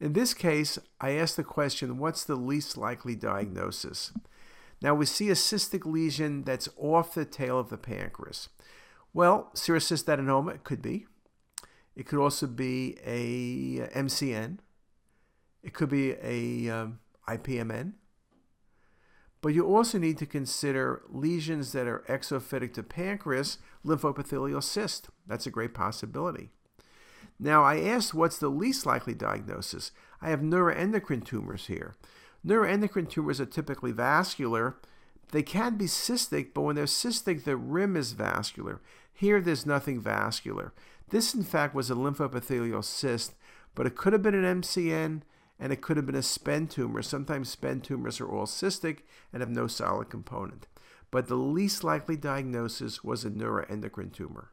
In this case, I asked the question, what's the least likely diagnosis? Now we see a cystic lesion that's off the tail of the pancreas. Well, serous cystadenoma it could be. It could also be a MCN. It could be a um, IPMN. But you also need to consider lesions that are exophytic to pancreas, lymphoepithelial cyst. That's a great possibility. Now, I asked what's the least likely diagnosis. I have neuroendocrine tumors here. Neuroendocrine tumors are typically vascular. They can be cystic, but when they're cystic, the rim is vascular. Here, there's nothing vascular. This, in fact, was a lymphoepithelial cyst, but it could have been an MCN and it could have been a SPEN tumor. Sometimes SPEN tumors are all cystic and have no solid component. But the least likely diagnosis was a neuroendocrine tumor.